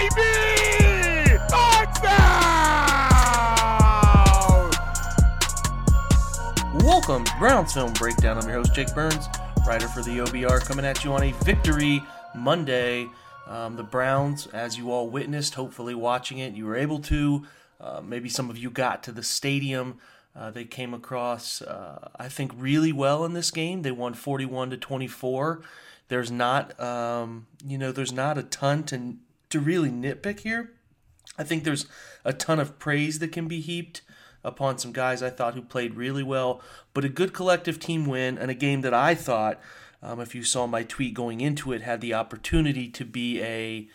Baby! Touchdown! Welcome Browns Film Breakdown. I'm your host, Jake Burns, writer for the OBR, coming at you on a victory Monday. Um, the Browns, as you all witnessed, hopefully watching it, you were able to. Uh, maybe some of you got to the stadium. Uh, they came across, uh, I think, really well in this game. They won 41 to 24. There's not, um, you know, there's not a ton to to really nitpick here. I think there's a ton of praise that can be heaped upon some guys I thought who played really well, but a good collective team win and a game that I thought, um, if you saw my tweet going into it, had the opportunity to be a,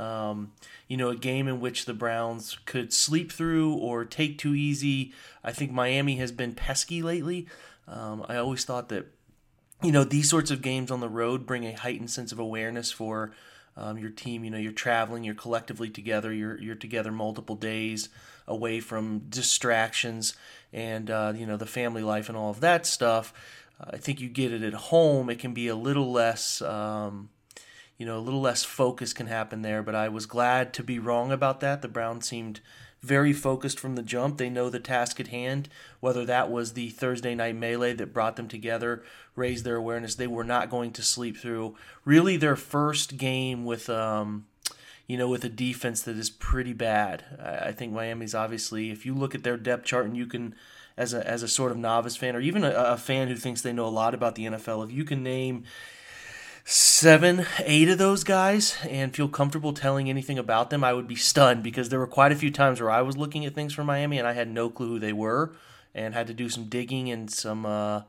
um, you know, a game in which the Browns could sleep through or take too easy. I think Miami has been pesky lately. Um, I always thought that, you know, these sorts of games on the road bring a heightened sense of awareness for um, your team. You know, you're traveling, you're collectively together, you're you're together multiple days away from distractions and uh, you know the family life and all of that stuff. Uh, I think you get it at home. It can be a little less. Um, you know, a little less focus can happen there, but I was glad to be wrong about that. The Browns seemed very focused from the jump. They know the task at hand, whether that was the Thursday night melee that brought them together, raised their awareness. They were not going to sleep through. Really, their first game with, um, you know, with a defense that is pretty bad. I, think Miami's obviously, if you look at their depth chart and you can, as a, as a sort of novice fan or even a, a fan who thinks they know a lot about the NFL, if you can name seven, eight of those guys and feel comfortable telling anything about them, I would be stunned because there were quite a few times where I was looking at things for Miami and I had no clue who they were and had to do some digging and some uh,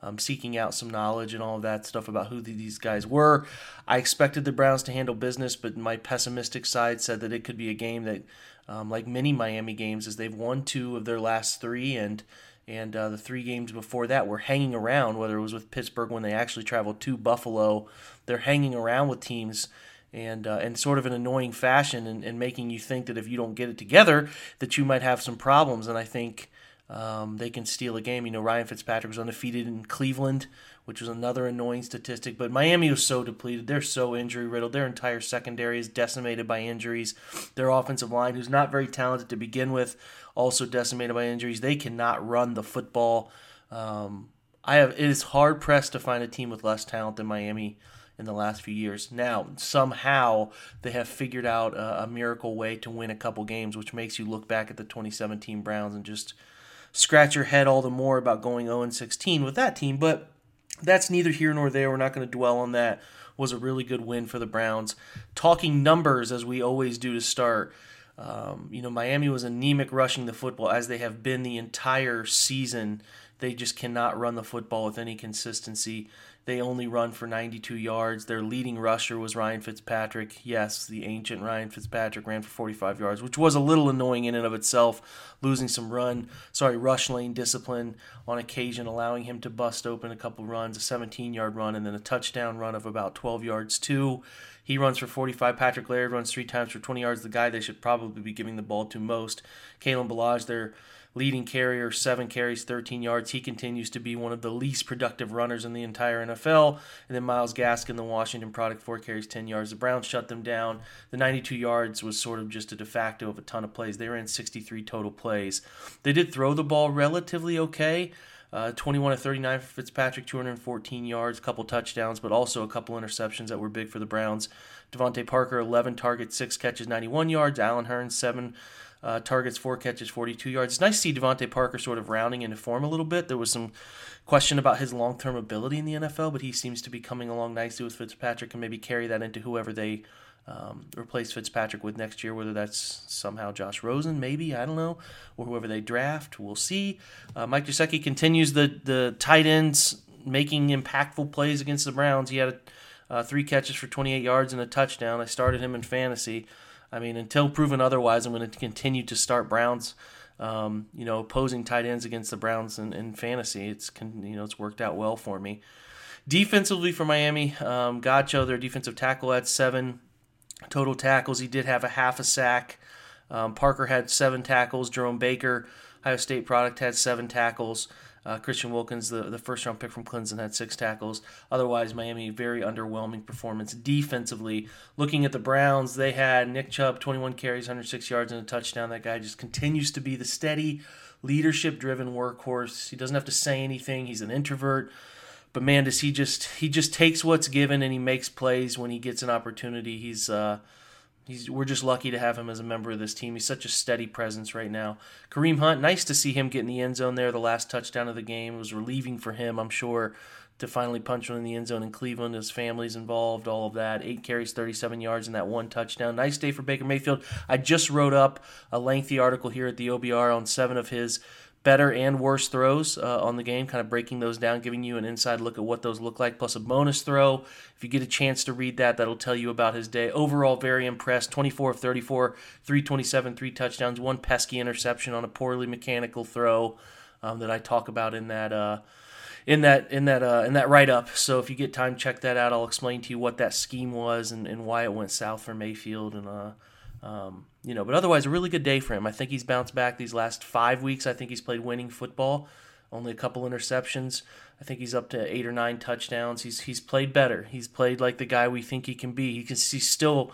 um, seeking out some knowledge and all of that stuff about who these guys were. I expected the Browns to handle business, but my pessimistic side said that it could be a game that, um, like many Miami games, is they've won two of their last three and and uh, the three games before that were hanging around, whether it was with Pittsburgh when they actually traveled to Buffalo. They're hanging around with teams and uh, in sort of an annoying fashion and, and, making you think that if you don't get it together, that you might have some problems. And I think um, they can steal a game. You know, Ryan Fitzpatrick was undefeated in Cleveland, which was another annoying statistic. But Miami was so depleted. They're so injury riddled. Their entire secondary is decimated by injuries. Their offensive line, who's not very talented to begin with, also decimated by injuries. They cannot run the football. Um, I have. It is hard pressed to find a team with less talent than Miami in the last few years. Now, somehow they have figured out a, a miracle way to win a couple games, which makes you look back at the 2017 Browns and just scratch your head all the more about going 0 16 with that team. But that's neither here nor there. We're not going to dwell on that. Was a really good win for the Browns. Talking numbers as we always do to start. Um, you know, Miami was anemic rushing the football as they have been the entire season. They just cannot run the football with any consistency. They only run for 92 yards. Their leading rusher was Ryan Fitzpatrick. Yes, the ancient Ryan Fitzpatrick ran for 45 yards, which was a little annoying in and of itself, losing some run, sorry, rush lane discipline on occasion, allowing him to bust open a couple runs, a 17 yard run, and then a touchdown run of about 12 yards, too. He runs for 45. Patrick Laird runs three times for 20 yards. The guy they should probably be giving the ball to most. Kalen Ballage, their leading carrier, seven carries, 13 yards. He continues to be one of the least productive runners in the entire NFL. And then Myles Gaskin, the Washington product, four carries, 10 yards. The Browns shut them down. The 92 yards was sort of just a de facto of a ton of plays. They ran 63 total plays. They did throw the ball relatively okay. Uh, 21 to 39 for Fitzpatrick, 214 yards, a couple touchdowns, but also a couple interceptions that were big for the Browns. DeVante Parker, 11 targets, 6 catches, 91 yards. Allen Hurns, 7 uh, targets, 4 catches, 42 yards. It's nice to see DeVante Parker sort of rounding into form a little bit. There was some question about his long term ability in the NFL, but he seems to be coming along nicely with Fitzpatrick and maybe carry that into whoever they um, replace Fitzpatrick with next year, whether that's somehow Josh Rosen, maybe, I don't know, or whoever they draft. We'll see. Uh, Mike Gesicki continues the, the tight ends making impactful plays against the Browns. He had uh, three catches for 28 yards and a touchdown. I started him in fantasy. I mean, until proven otherwise, I'm going to continue to start Browns. Um, you know, opposing tight ends against the Browns in, in fantasy. It's you know it's worked out well for me. Defensively for Miami, um, Godchaux, their defensive tackle, at seven total tackles. He did have a half a sack. Um, Parker had seven tackles. Jerome Baker, Ohio State product, had seven tackles. Uh, Christian Wilkins, the, the first round pick from Clemson, had six tackles. Otherwise, Miami, very underwhelming performance defensively. Looking at the Browns, they had Nick Chubb, 21 carries, 106 yards, and a touchdown. That guy just continues to be the steady, leadership driven workhorse. He doesn't have to say anything, he's an introvert. But man, does he just he just takes what's given and he makes plays when he gets an opportunity. He's uh, he's we're just lucky to have him as a member of this team. He's such a steady presence right now. Kareem Hunt, nice to see him get in the end zone there. The last touchdown of the game it was relieving for him, I'm sure, to finally punch one in the end zone in Cleveland. His family's involved, all of that. Eight carries, 37 yards, and that one touchdown. Nice day for Baker Mayfield. I just wrote up a lengthy article here at the OBR on seven of his better and worse throws uh, on the game, kind of breaking those down, giving you an inside look at what those look like, plus a bonus throw. If you get a chance to read that, that'll tell you about his day. Overall, very impressed. 24 of 34, 327, three touchdowns, one pesky interception on a poorly mechanical throw um, that I talk about in that. Uh, in that in that uh, in that write up. So if you get time, check that out. I'll explain to you what that scheme was and, and why it went south for Mayfield and uh, um, you know, but otherwise, a really good day for him. I think he's bounced back these last five weeks. I think he's played winning football. Only a couple interceptions. I think he's up to eight or nine touchdowns. He's he's played better. He's played like the guy we think he can be. He can he's still,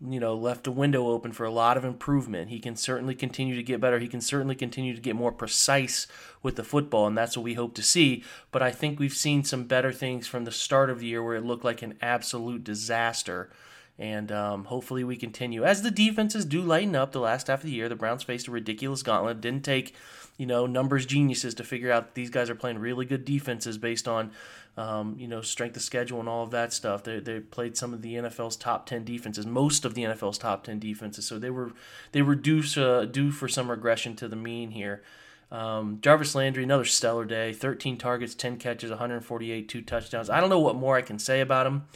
you know, left a window open for a lot of improvement. He can certainly continue to get better. He can certainly continue to get more precise with the football, and that's what we hope to see. But I think we've seen some better things from the start of the year where it looked like an absolute disaster and um, hopefully we continue. As the defenses do lighten up the last half of the year, the Browns faced a ridiculous gauntlet. Didn't take, you know, numbers geniuses to figure out these guys are playing really good defenses based on, um, you know, strength of schedule and all of that stuff. They, they played some of the NFL's top 10 defenses, most of the NFL's top 10 defenses. So they were they were due, uh, due for some regression to the mean here. Um, Jarvis Landry, another stellar day. 13 targets, 10 catches, 148, two touchdowns. I don't know what more I can say about him.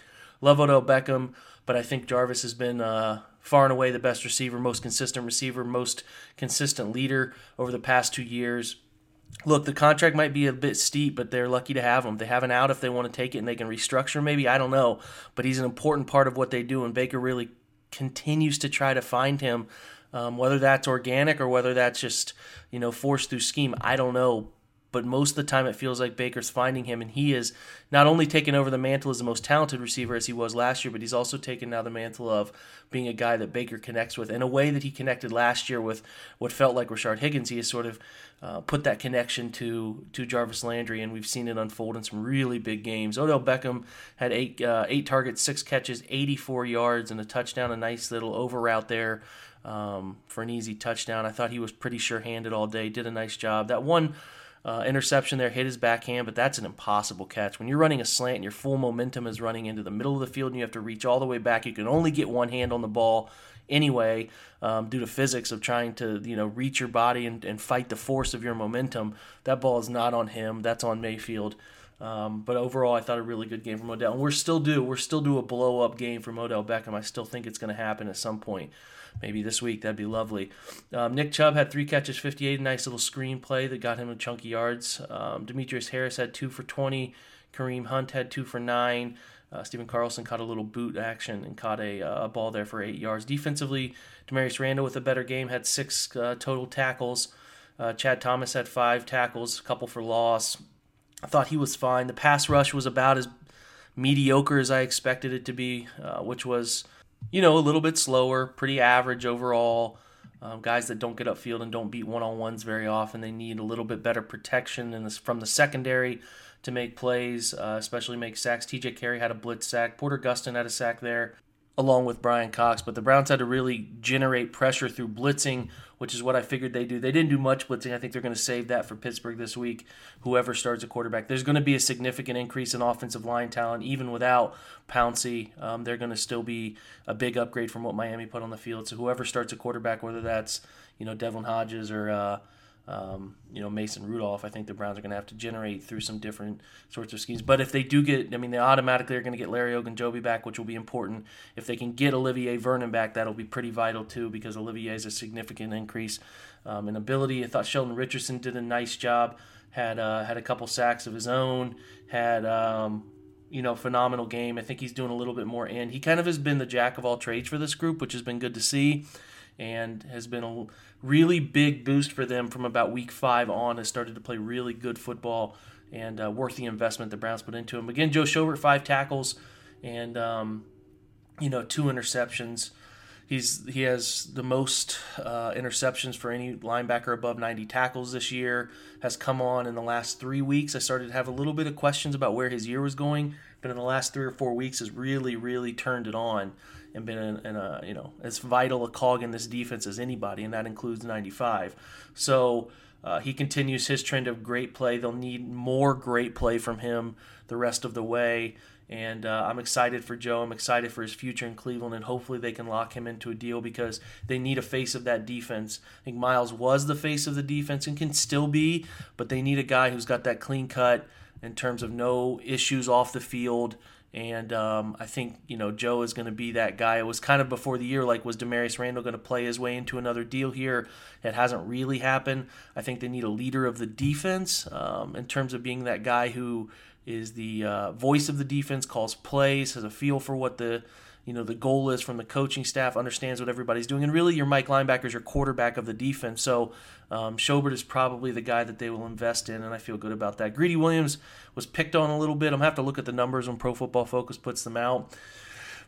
Love Odell Beckham. But I think Jarvis has been uh, far and away the best receiver, most consistent receiver, most consistent leader over the past two years. Look, the contract might be a bit steep, but they're lucky to have him. They have an out if they want to take it and they can restructure, maybe. I don't know. But he's an important part of what they do, and Baker really continues to try to find him. Um, whether that's organic or whether that's just, you know, forced through scheme, I don't know but most of the time it feels like Baker's finding him, and he is not only taken over the mantle as the most talented receiver as he was last year, but he's also taken now the mantle of being a guy that Baker connects with in a way that he connected last year with what felt like Rashard Higgins. He has sort of uh, put that connection to to Jarvis Landry, and we've seen it unfold in some really big games. Odell Beckham had eight uh, eight targets, six catches, 84 yards, and a touchdown. A nice little over route there. Um, for an easy touchdown. I thought he was pretty sure handed all day, did a nice job. That one uh, interception there hit his backhand, but that's an impossible catch. When you're running a slant and your full momentum is running into the middle of the field and you have to reach all the way back, you can only get one hand on the ball anyway um, due to physics of trying to you know reach your body and, and fight the force of your momentum. That ball is not on him. That's on Mayfield. Um, but overall, I thought a really good game from Odell. And we're still due. We're still due a blow up game from Odell Beckham. I still think it's going to happen at some point maybe this week. That'd be lovely. Um, Nick Chubb had three catches, 58, a nice little screen play that got him a chunky yards. Um, Demetrius Harris had two for 20. Kareem Hunt had two for nine. Uh, Stephen Carlson caught a little boot action and caught a, uh, a ball there for eight yards. Defensively, Damarious Randall with a better game had six uh, total tackles. Uh, Chad Thomas had five tackles, a couple for loss. I thought he was fine. The pass rush was about as mediocre as I expected it to be, uh, which was you know, a little bit slower, pretty average overall. Um, guys that don't get upfield and don't beat one on ones very often, they need a little bit better protection in this, from the secondary to make plays, uh, especially make sacks. TJ Carrie had a blitz sack. Porter Gustin had a sack there, along with Bryan Cox. But the Browns had to really generate pressure through blitzing, which is what I figured they do. They didn't do much blitzing. I think they're going to save that for Pittsburgh this week. Whoever starts a quarterback, there's going to be a significant increase in offensive line talent, even without Pouncey. Um, they're going to still be a big upgrade from what Miami put on the field. So whoever starts a quarterback, whether that's you know Devlin Hodges or uh, um, you know Mason Rudolph. I think the Browns are going to have to generate through some different sorts of schemes. But if they do get, I mean, they automatically are going to get Larry Ogunjobi back, which will be important. If they can get Olivier Vernon back, that'll be pretty vital too, because Olivier is a significant increase um, in ability. I thought Sheldon Richardson did a nice job. Had uh, had a couple sacks of his own. Had um, you know phenomenal game. I think he's doing a little bit more in. He kind of has been the jack of all trades for this group, which has been good to see and has been a really big boost for them from about week five on. Has started to play really good football and uh, worth the investment the Browns put into him. Again, Joe Schobert five tackles and um, you know two interceptions. He's he has the most uh, interceptions for any linebacker above 90 tackles this year. Has come on in the last three weeks. I started to have a little bit of questions about where his year was going, but in the last three or four weeks has really really turned it on and been in, in, a you know as vital a cog in this defense as anybody, and that includes 95. So uh, he continues his trend of great play. They'll need more great play from him the rest of the way. And uh, I'm excited for Joe. I'm excited for his future in Cleveland, and hopefully they can lock him into a deal because they need a face of that defense. I think Myles was the face of the defense and can still be, but they need a guy who's got that clean cut in terms of no issues off the field and um, I think you know Joe is going to be that guy. It was kind of before the year, like was Damarious Randall going to play his way into another deal here? It hasn't really happened. I think they need a leader of the defense um, in terms of being that guy who is the uh, voice of the defense, calls plays, has a feel for what the you know the goal is from the coaching staff, understands what everybody's doing, and really your Mike linebacker is your quarterback of the defense. So um, Schobert is probably the guy that they will invest in, and I feel good about that. Greedy Williams was picked on a little bit. I'm gonna have to look at the numbers when Pro Football Focus puts them out.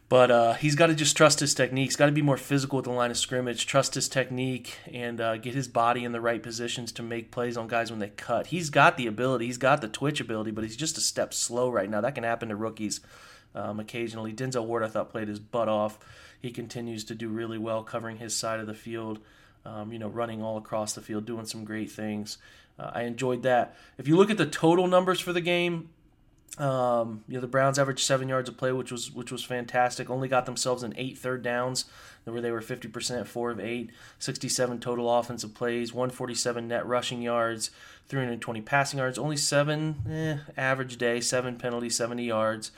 But uh, he's got to just trust his technique. He's got to be more physical at the line of scrimmage, trust his technique, and uh, get his body in the right positions to make plays on guys when they cut. He's got the ability, he's got the twitch ability, but he's just a step slow right now. That can happen to rookies um, occasionally. Denzel Ward, I thought, played his butt off. He continues to do really well covering his side of the field, um, you know, running all across the field, doing some great things. Uh, I enjoyed that. If you look at the total numbers for the game, um, you know the Browns averaged seven yards of play, which was which was fantastic. Only got themselves in eight third downs, where they were 50%, four of eight, 67 total offensive plays, 147 net rushing yards, 320 passing yards, only seven eh, average day, seven penalties, 70 yards.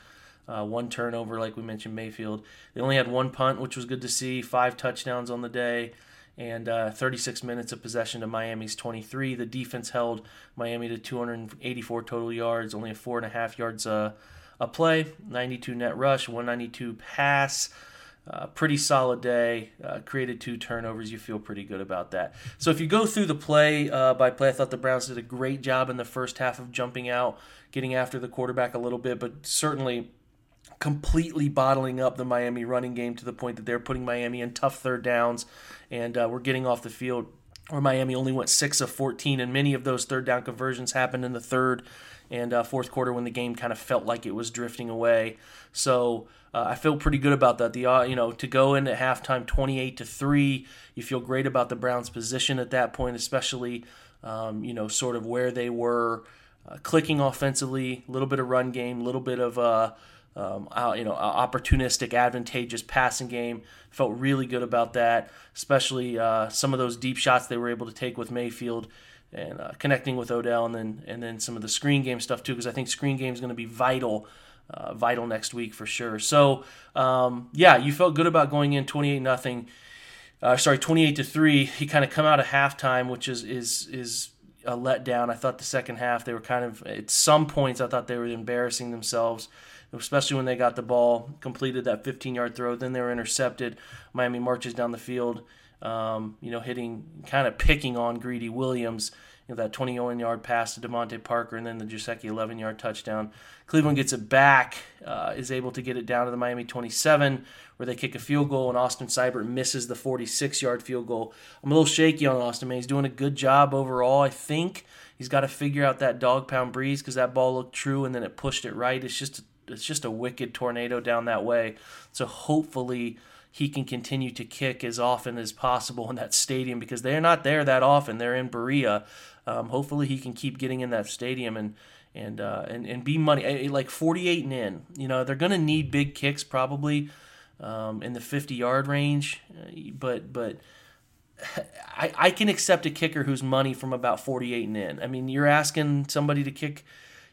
Uh, one turnover, like we mentioned, Mayfield. They only had one punt, which was good to see. Five touchdowns on the day, and uh, 36 minutes of possession to Miami's 23. The defense held Miami to 284 total yards, only a four and a half yards uh, a play. 92 net rush, 192 pass. Uh, pretty solid day. Uh, created two turnovers. You feel pretty good about that. So if you go through the play uh, by play, I thought the Browns did a great job in the first half of jumping out, getting after the quarterback a little bit, but certainly completely bottling up the Miami running game to the point that they're putting Miami in tough third downs, and uh, we're getting off the field. Where Miami only went six of 14, and many of those third down conversions happened in the third and uh, fourth quarter when the game kind of felt like it was drifting away. So uh, I feel pretty good about that. The uh, you know to go in at halftime 28 to three, you feel great about the Browns' position at that point, especially um, you know sort of where they were uh, clicking offensively, a little bit of run game, a little bit of uh, um, you know, opportunistic, advantageous passing game. Felt really good about that, especially uh, some of those deep shots they were able to take with Mayfield and uh, connecting with Odell, and then and then some of the screen game stuff too, because I think screen game is going to be vital. Uh, vital next week for sure. So um, yeah, you felt good about going in 28 nothing. Uh, sorry, 28 to three. He kind of come out of halftime, which is is is a letdown. I thought the second half they were kind of at some points I thought they were embarrassing themselves especially when they got the ball, completed that 15 yard throw. Then they were intercepted. Miami marches down the field, um, you know, hitting, kind of picking on Greedy Williams you know, that 21 yard pass to DeVante Parker and then the Gesicki 11 yard touchdown. Cleveland gets it back, uh, is able to get it down to the Miami 27, where they kick a field goal, and Austin Seibert misses the 46 yard field goal. I'm a little shaky on Austin, man. He's doing a good job overall, I think. He's got to figure out that dog pound breeze because that ball looked true and then it pushed it right. It's just it's just a wicked tornado down that way. So hopefully he can continue to kick as often as possible in that stadium because they're not there that often. They're in Berea. Um, hopefully he can keep getting in that stadium and and uh, and and be money eh, like 48 and in. You know they're gonna need big kicks probably um, in the 50 yard range, uh, but but. I, I can accept a kicker who's money from about 48 and in. I mean, you're asking somebody to kick,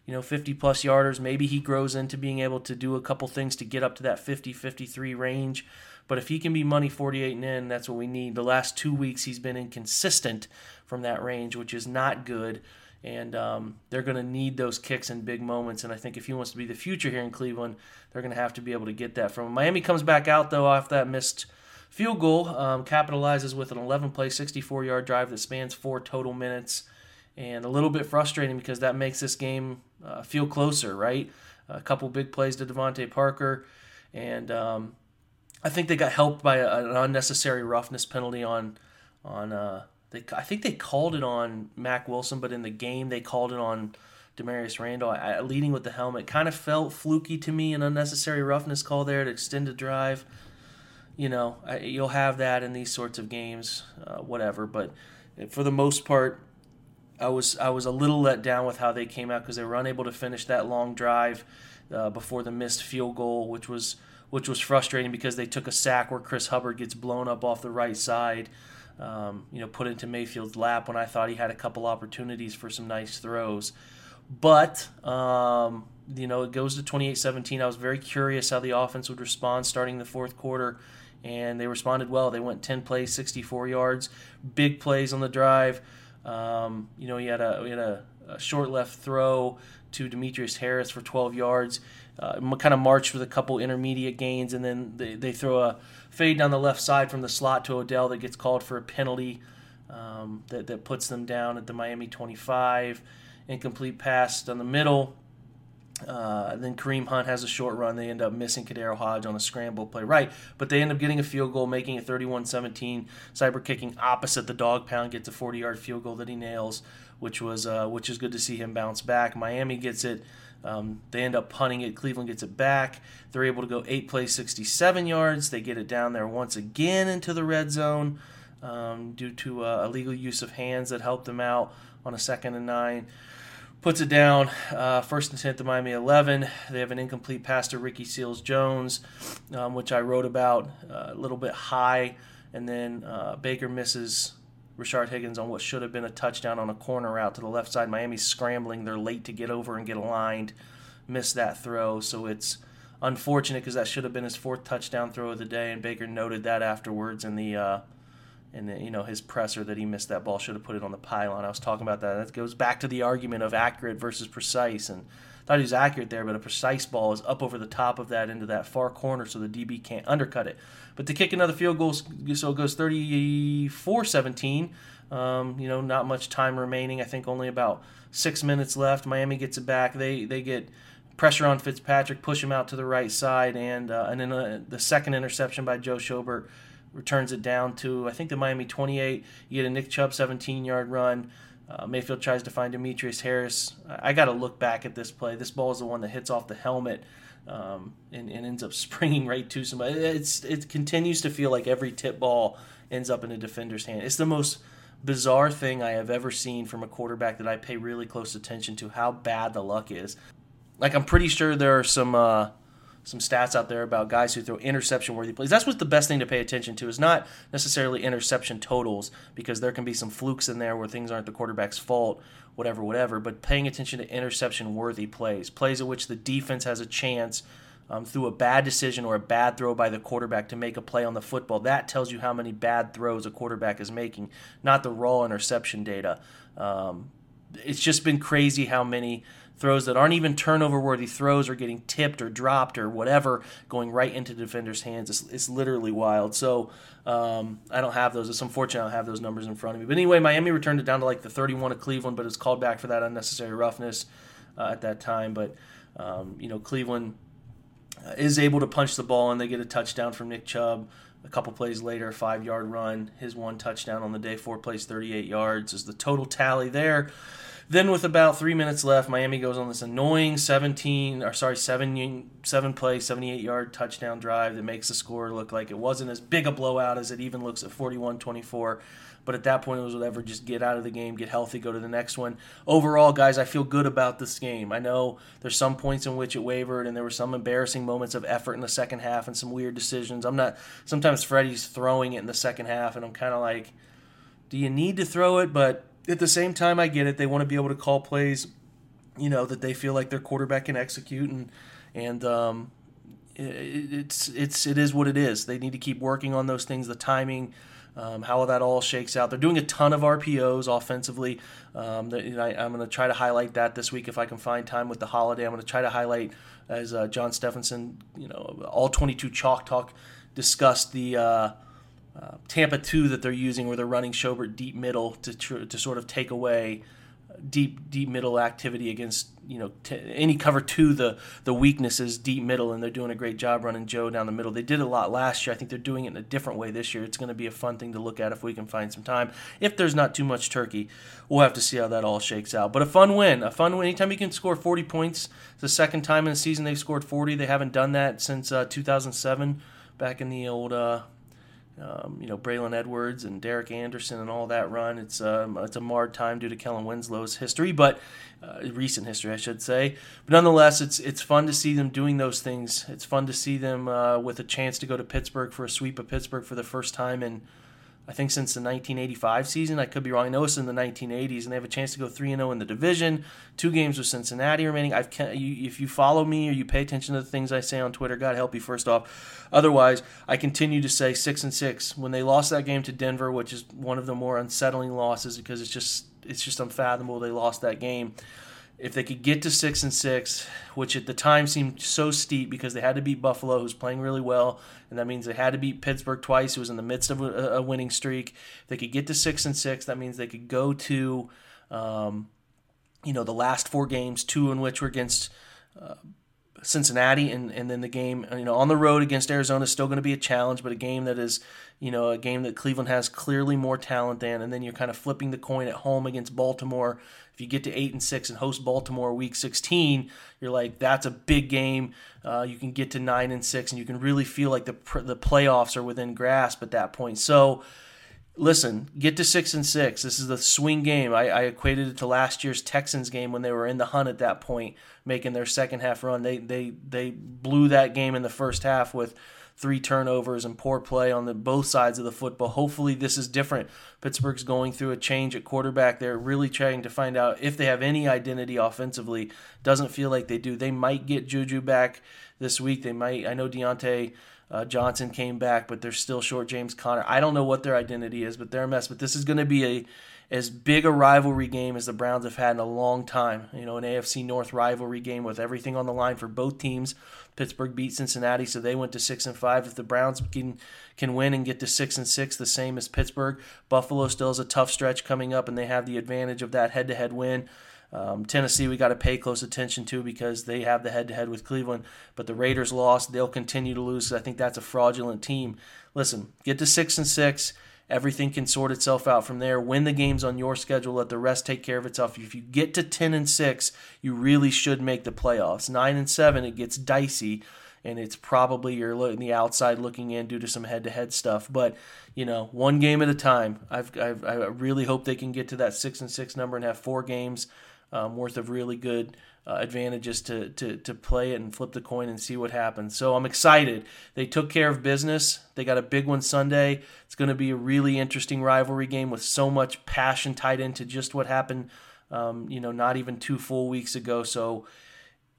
you know, 50 plus yarders. Maybe he grows into being able to do a couple things to get up to that 50, 53 range. But if he can be money 48 and in, that's what we need. The last two weeks, he's been inconsistent from that range, which is not good. And um, they're going to need those kicks in big moments. And I think if he wants to be the future here in Cleveland, they're going to have to be able to get that from him. Miami comes back out, though, off that missed field goal, um, capitalizes with an 11 play, 64 yard drive that spans four total minutes. And a little bit frustrating because that makes this game uh, feel closer, right? A couple big plays to DeVante Parker. And um, I think they got helped by a, an unnecessary roughness penalty on on. Uh, they, I think they called it on Mac Wilson, but in the game they called it on Damarious Randall. I, leading with the helmet kind of felt fluky to me, an unnecessary roughness call there to extend a drive. You know, I, you'll have that in these sorts of games, uh, whatever. But for the most part, I was I was a little let down with how they came out because they were unable to finish that long drive uh, before the missed field goal, which was which was frustrating because they took a sack where Chris Hubbard gets blown up off the right side, um, you know, put into Mayfield's lap when I thought he had a couple opportunities for some nice throws. But, um, you know, it goes to 28 17. I was very curious how the offense would respond starting the fourth quarter, and they responded well. They went 10 plays, 64 yards, big plays on the drive. Um, you know, he had a, he had a, a short left throw to Demetrius Harris for 12 yards uh, kind of marched with a couple intermediate gains, and then they, they throw a fade down the left side from the slot to Odell that gets called for a penalty um, that, that puts them down at the Miami 25. Incomplete pass down the middle. Uh, then Kareem Hunt has a short run. They end up missing KhaDarel Hodge on a scramble play. Right, but they end up getting a field goal, making it 31 17. Seibert kicking opposite the dog pound gets a 40 yard field goal that he nails, which was uh, which is good to see him bounce back. Miami gets it um, they end up punting it. Cleveland gets it back. They're able to go eight plays, 67 yards. They get it down there once again into the red zone um, due to uh, illegal use of hands that helped them out on a second and nine. Puts it down, uh, first and 10 to Miami 11. They have an incomplete pass to Ricky Seals Jones, um, which I wrote about uh, a little bit high. And then uh, Baker misses Rashard Higgins on what should have been a touchdown on a corner out to the left side. Miami's scrambling. They're late to get over and get aligned. Missed that throw. So it's unfortunate because that should have been his fourth touchdown throw of the day. And Baker noted that afterwards in the. Uh, in the, you know his presser that he missed that ball should have put it on the pylon. I was talking about that. That goes back to the argument of accurate versus precise, and thought he was accurate there, but a precise ball is up over the top of that into that far corner, so the DB can't undercut it. But to kick another field goal, so it goes 34 17. Um, you know, not much time remaining. I think only about six minutes left. Miami gets it back. They they get pressure on Fitzpatrick, push him out to the right side, and uh, and then uh, the second interception by Joe Schobert returns it down to I think the Miami 28. You get a Nick Chubb 17 yard run. Uh, Mayfield tries to find Demetrius Harris. I got to look back at this play. This ball is the one that hits off the helmet um, and, and, ends up springing right to somebody. It's it continues to feel like every tip ball ends up in a defender's hand. It's the most bizarre thing I have ever seen from a quarterback that I pay really close attention to. How bad the luck is. Like I'm pretty sure there are some uh, some stats out there about guys who throw interception worthy plays. That's what's the best thing to pay attention to is not necessarily interception totals because there can be some flukes in there where things aren't the quarterback's fault whatever, whatever, but paying attention to interception worthy plays, plays in which the defense has a chance um, through a bad decision or a bad throw by the quarterback to make a play on the football. That tells you how many bad throws a quarterback is making, not the raw interception data. Um, it's just been crazy how many throws that aren't even turnover worthy throws are getting tipped or dropped or whatever going right into defenders' hands. It's, it's literally wild. So um, I don't have those. It's unfortunate I don't have those numbers in front of me. But anyway, Miami returned it down to like the 31 of Cleveland, but it's called back for that unnecessary roughness uh, at that time. But um, you know, Cleveland uh, is able to punch the ball and they get a touchdown from Nick Chubb. A couple plays later, five yard run, his one touchdown on the day, four plays, 38 yards is the total tally there. Then, with about three minutes left, Miami goes on this annoying 17, or sorry, seven, seven play, 78 yard touchdown drive that makes the score look like it wasn't as big a blowout as it even looks at 41 24. But at that point, it was whatever. Just get out of the game, get healthy, go to the next one. Overall, guys, I feel good about this game. I know there's some points in which it wavered, and there were some embarrassing moments of effort in the second half and some weird decisions. I'm not. Sometimes Freddie's throwing it in the second half, and I'm kind of like, do you need to throw it? But at the same time, I get it. They want to be able to call plays, you know, that they feel like their quarterback can execute, and and um, it, it's it's it is what it is. They need to keep working on those things, the timing um, how that all shakes out. They're doing a ton of RPOs offensively. Um, I, am going to try to highlight that this week if I can find time with the holiday. I'm going to try to highlight as uh, John Stephenson, you know, all 22 chalk talk discussed the. Uh, uh, Tampa 2 that they're using where they're running Schobert deep middle to, tr- to sort of take away deep deep middle activity against you know t- any cover two the the weakness is deep middle and they're doing a great job running Joe down the middle. They did a lot last year. I think they're doing it in a different way this year. It's going to be a fun thing to look at if we can find some time. If there's not too much turkey, we'll have to see how that all shakes out. But a fun win, a fun win. Anytime you can score 40 points, it's the second time in the season they've scored 40. They haven't done that since uh, 2007, back in the old uh, um, you know Braylon Edwards and Derek Anderson and all that run. It's um, it's a marred time due to Kellen Winslow's history, but uh, recent history, I should say. But nonetheless, it's it's fun to see them doing those things. It's fun to see them uh, with a chance to go to Pittsburgh for a sweep of Pittsburgh for the first time in I think since the 1985 season. I could be wrong. I know it's in the 1980s, and they have a chance to go 3 and 0 in the division. Two games with Cincinnati remaining. I've if you follow me or you pay attention to the things I say on Twitter, God help you. First off, otherwise, I continue to say six and six. When they lost that game to Denver, which is one of the more unsettling losses because it's just it's just unfathomable they lost that game if they could get to six and six, which at the time seemed so steep because they had to beat Buffalo, who's playing really well, and that means they had to beat Pittsburgh twice, who was in the midst of a, a winning streak. If they could get to six and six, that means they could go to, um, you know, the last four games, two in which were against. Uh, Cincinnati and, and then the game you know on the road against Arizona is still going to be a challenge, but a game that is you know a game that Cleveland has clearly more talent than, and then you're kind of flipping the coin at home against Baltimore. If you get to eight and six and host Baltimore Week 16, you're like that's a big game. Uh, you can get to nine and six, and you can really feel like the the playoffs are within grasp at that point. So listen, get to six and six. This is the swing game. I, I, equated it to last year's Texans game when they were in the hunt at that point, making their second half run. They they they blew that game in the first half with three turnovers and poor play on the both sides of the football. Hopefully this is different. Pittsburgh's going through a change at quarterback. They're really trying to find out if they have any identity offensively. Doesn't feel like they do. They might get Juju back this week. They might I know Diontae uh, Johnson came back, but they're still short James Conner. I don't know what their identity is, but they're a mess. But this is going to be a as big a rivalry game as the Browns have had in a long time. You know, an AFC North rivalry game with everything on the line for both teams. Pittsburgh beat Cincinnati, so they went to six and five. If the Browns can can win and get to six and six, the same as Pittsburgh, Buffalo still has a tough stretch coming up, and they have the advantage of that head to head win. Um, Tennessee, we got to pay close attention to because they have the head to head with Cleveland. But the Raiders lost. They'll continue to lose. I think that's a fraudulent team. Listen, get to six and six. Everything can sort itself out from there. Win the games on your schedule. Let the rest take care of itself. If you get to ten and six, you really should make the playoffs. Nine and seven, it gets dicey and it's probably you're looking the outside looking in due to some head-to-head stuff. But you know, one game at a time. I've, I've, i really hope they can get to that six and six number and have four games um, worth of really good uh, advantages to, to, to play it and flip the coin and see what happens. So I'm excited. They took care of business. They got a big one Sunday. It's going to be a really interesting rivalry game with so much passion tied into just what happened, um, you know, not even two full weeks ago. So,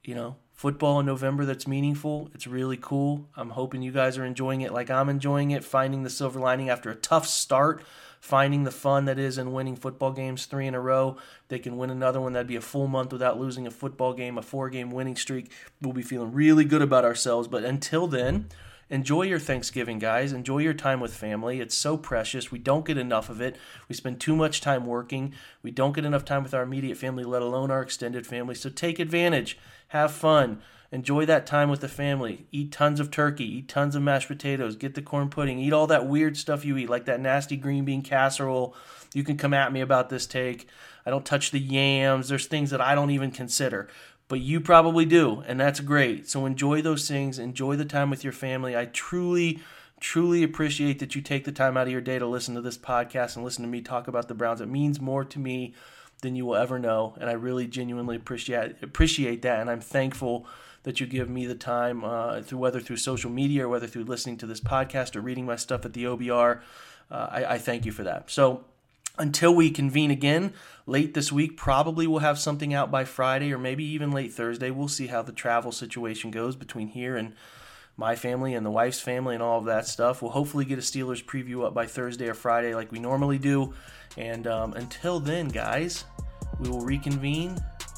you know, football in November that's meaningful. It's really cool. I'm hoping you guys are enjoying it like I'm enjoying it, finding the silver lining after a tough start, finding the fun that is in winning football games three in a row. They can win another one. That'd be a full month without losing a football game, a four game winning streak. We'll be feeling really good about ourselves. But until then, enjoy your Thanksgiving, guys. Enjoy your time with family. It's so precious. We don't get enough of it. We spend too much time working. We don't get enough time with our immediate family, let alone our extended family. So take advantage. Have fun. Enjoy that time with the family. Eat tons of turkey. Eat tons of mashed potatoes. Get the corn pudding. Eat all that weird stuff you eat, like that nasty green bean casserole. You can come at me about this take. I don't touch the yams. There's things that I don't even consider, but you probably do, and that's great. So enjoy those things. Enjoy the time with your family. I truly, truly appreciate that you take the time out of your day to listen to this podcast and listen to me talk about the Browns. It means more to me than you will ever know, and I really genuinely appreciate appreciate that, and I'm thankful that you give me the time uh, through whether through social media or whether through listening to this podcast or reading my stuff at the OBR. Uh, I, I thank you for that. So until we convene again late this week, probably we'll have something out by Friday or maybe even late Thursday. We'll see how the travel situation goes between here and my family and the wife's family and all of that stuff. We'll hopefully get a Steelers preview up by Thursday or Friday like we normally do. And um, until then, guys, we will reconvene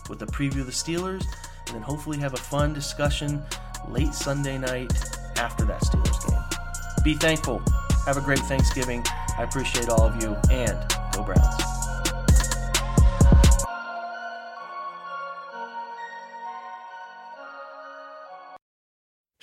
with a preview of the Steelers and then hopefully have a fun discussion late Sunday night after that Steelers game. Be thankful. Have a great Thanksgiving. I appreciate all of you, and go Browns.